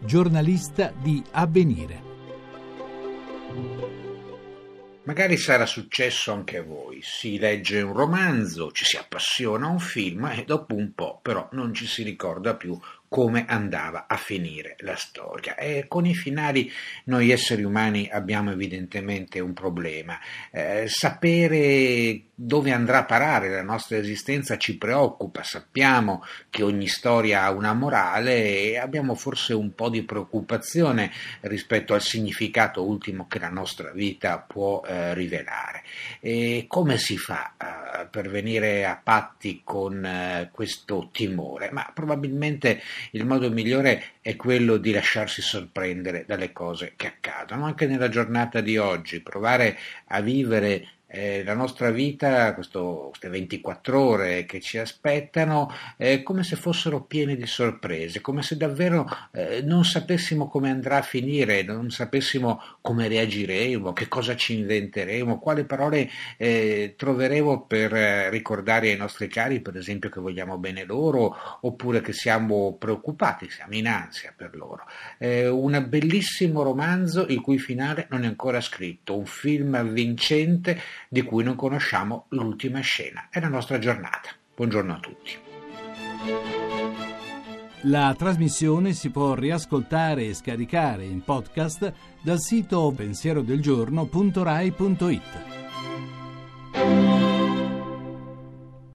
giornalista di Avvenire. Magari sarà successo anche a voi, si legge un romanzo, ci si appassiona a un film e dopo un po' però non ci si ricorda più come andava a finire la storia. E con i finali noi esseri umani abbiamo evidentemente un problema. Eh, sapere dove andrà a parare la nostra esistenza ci preoccupa, sappiamo che ogni storia ha una morale e abbiamo forse un po' di preoccupazione rispetto al significato ultimo che la nostra vita può eh, rivelare. E come si fa eh, per venire a patti con eh, questo timore? Ma probabilmente il modo migliore è quello di lasciarsi sorprendere dalle cose che accadono. Anche nella giornata di oggi, provare a vivere eh, la nostra vita, questo, queste 24 ore che ci aspettano, eh, come se fossero piene di sorprese, come se davvero eh, non sapessimo come andrà a finire, non sapessimo come reagiremo, che cosa ci inventeremo, quali parole eh, troveremo per eh, ricordare ai nostri cari, per esempio, che vogliamo bene loro, oppure che siamo preoccupati, siamo in ansia per loro. un bellissimo romanzo il cui finale non è ancora scritto, un film vincente di cui non conosciamo l'ultima scena. È la nostra giornata. Buongiorno a tutti. La trasmissione si può riascoltare e scaricare in podcast dal sito pensierodelgiorno.rai.it.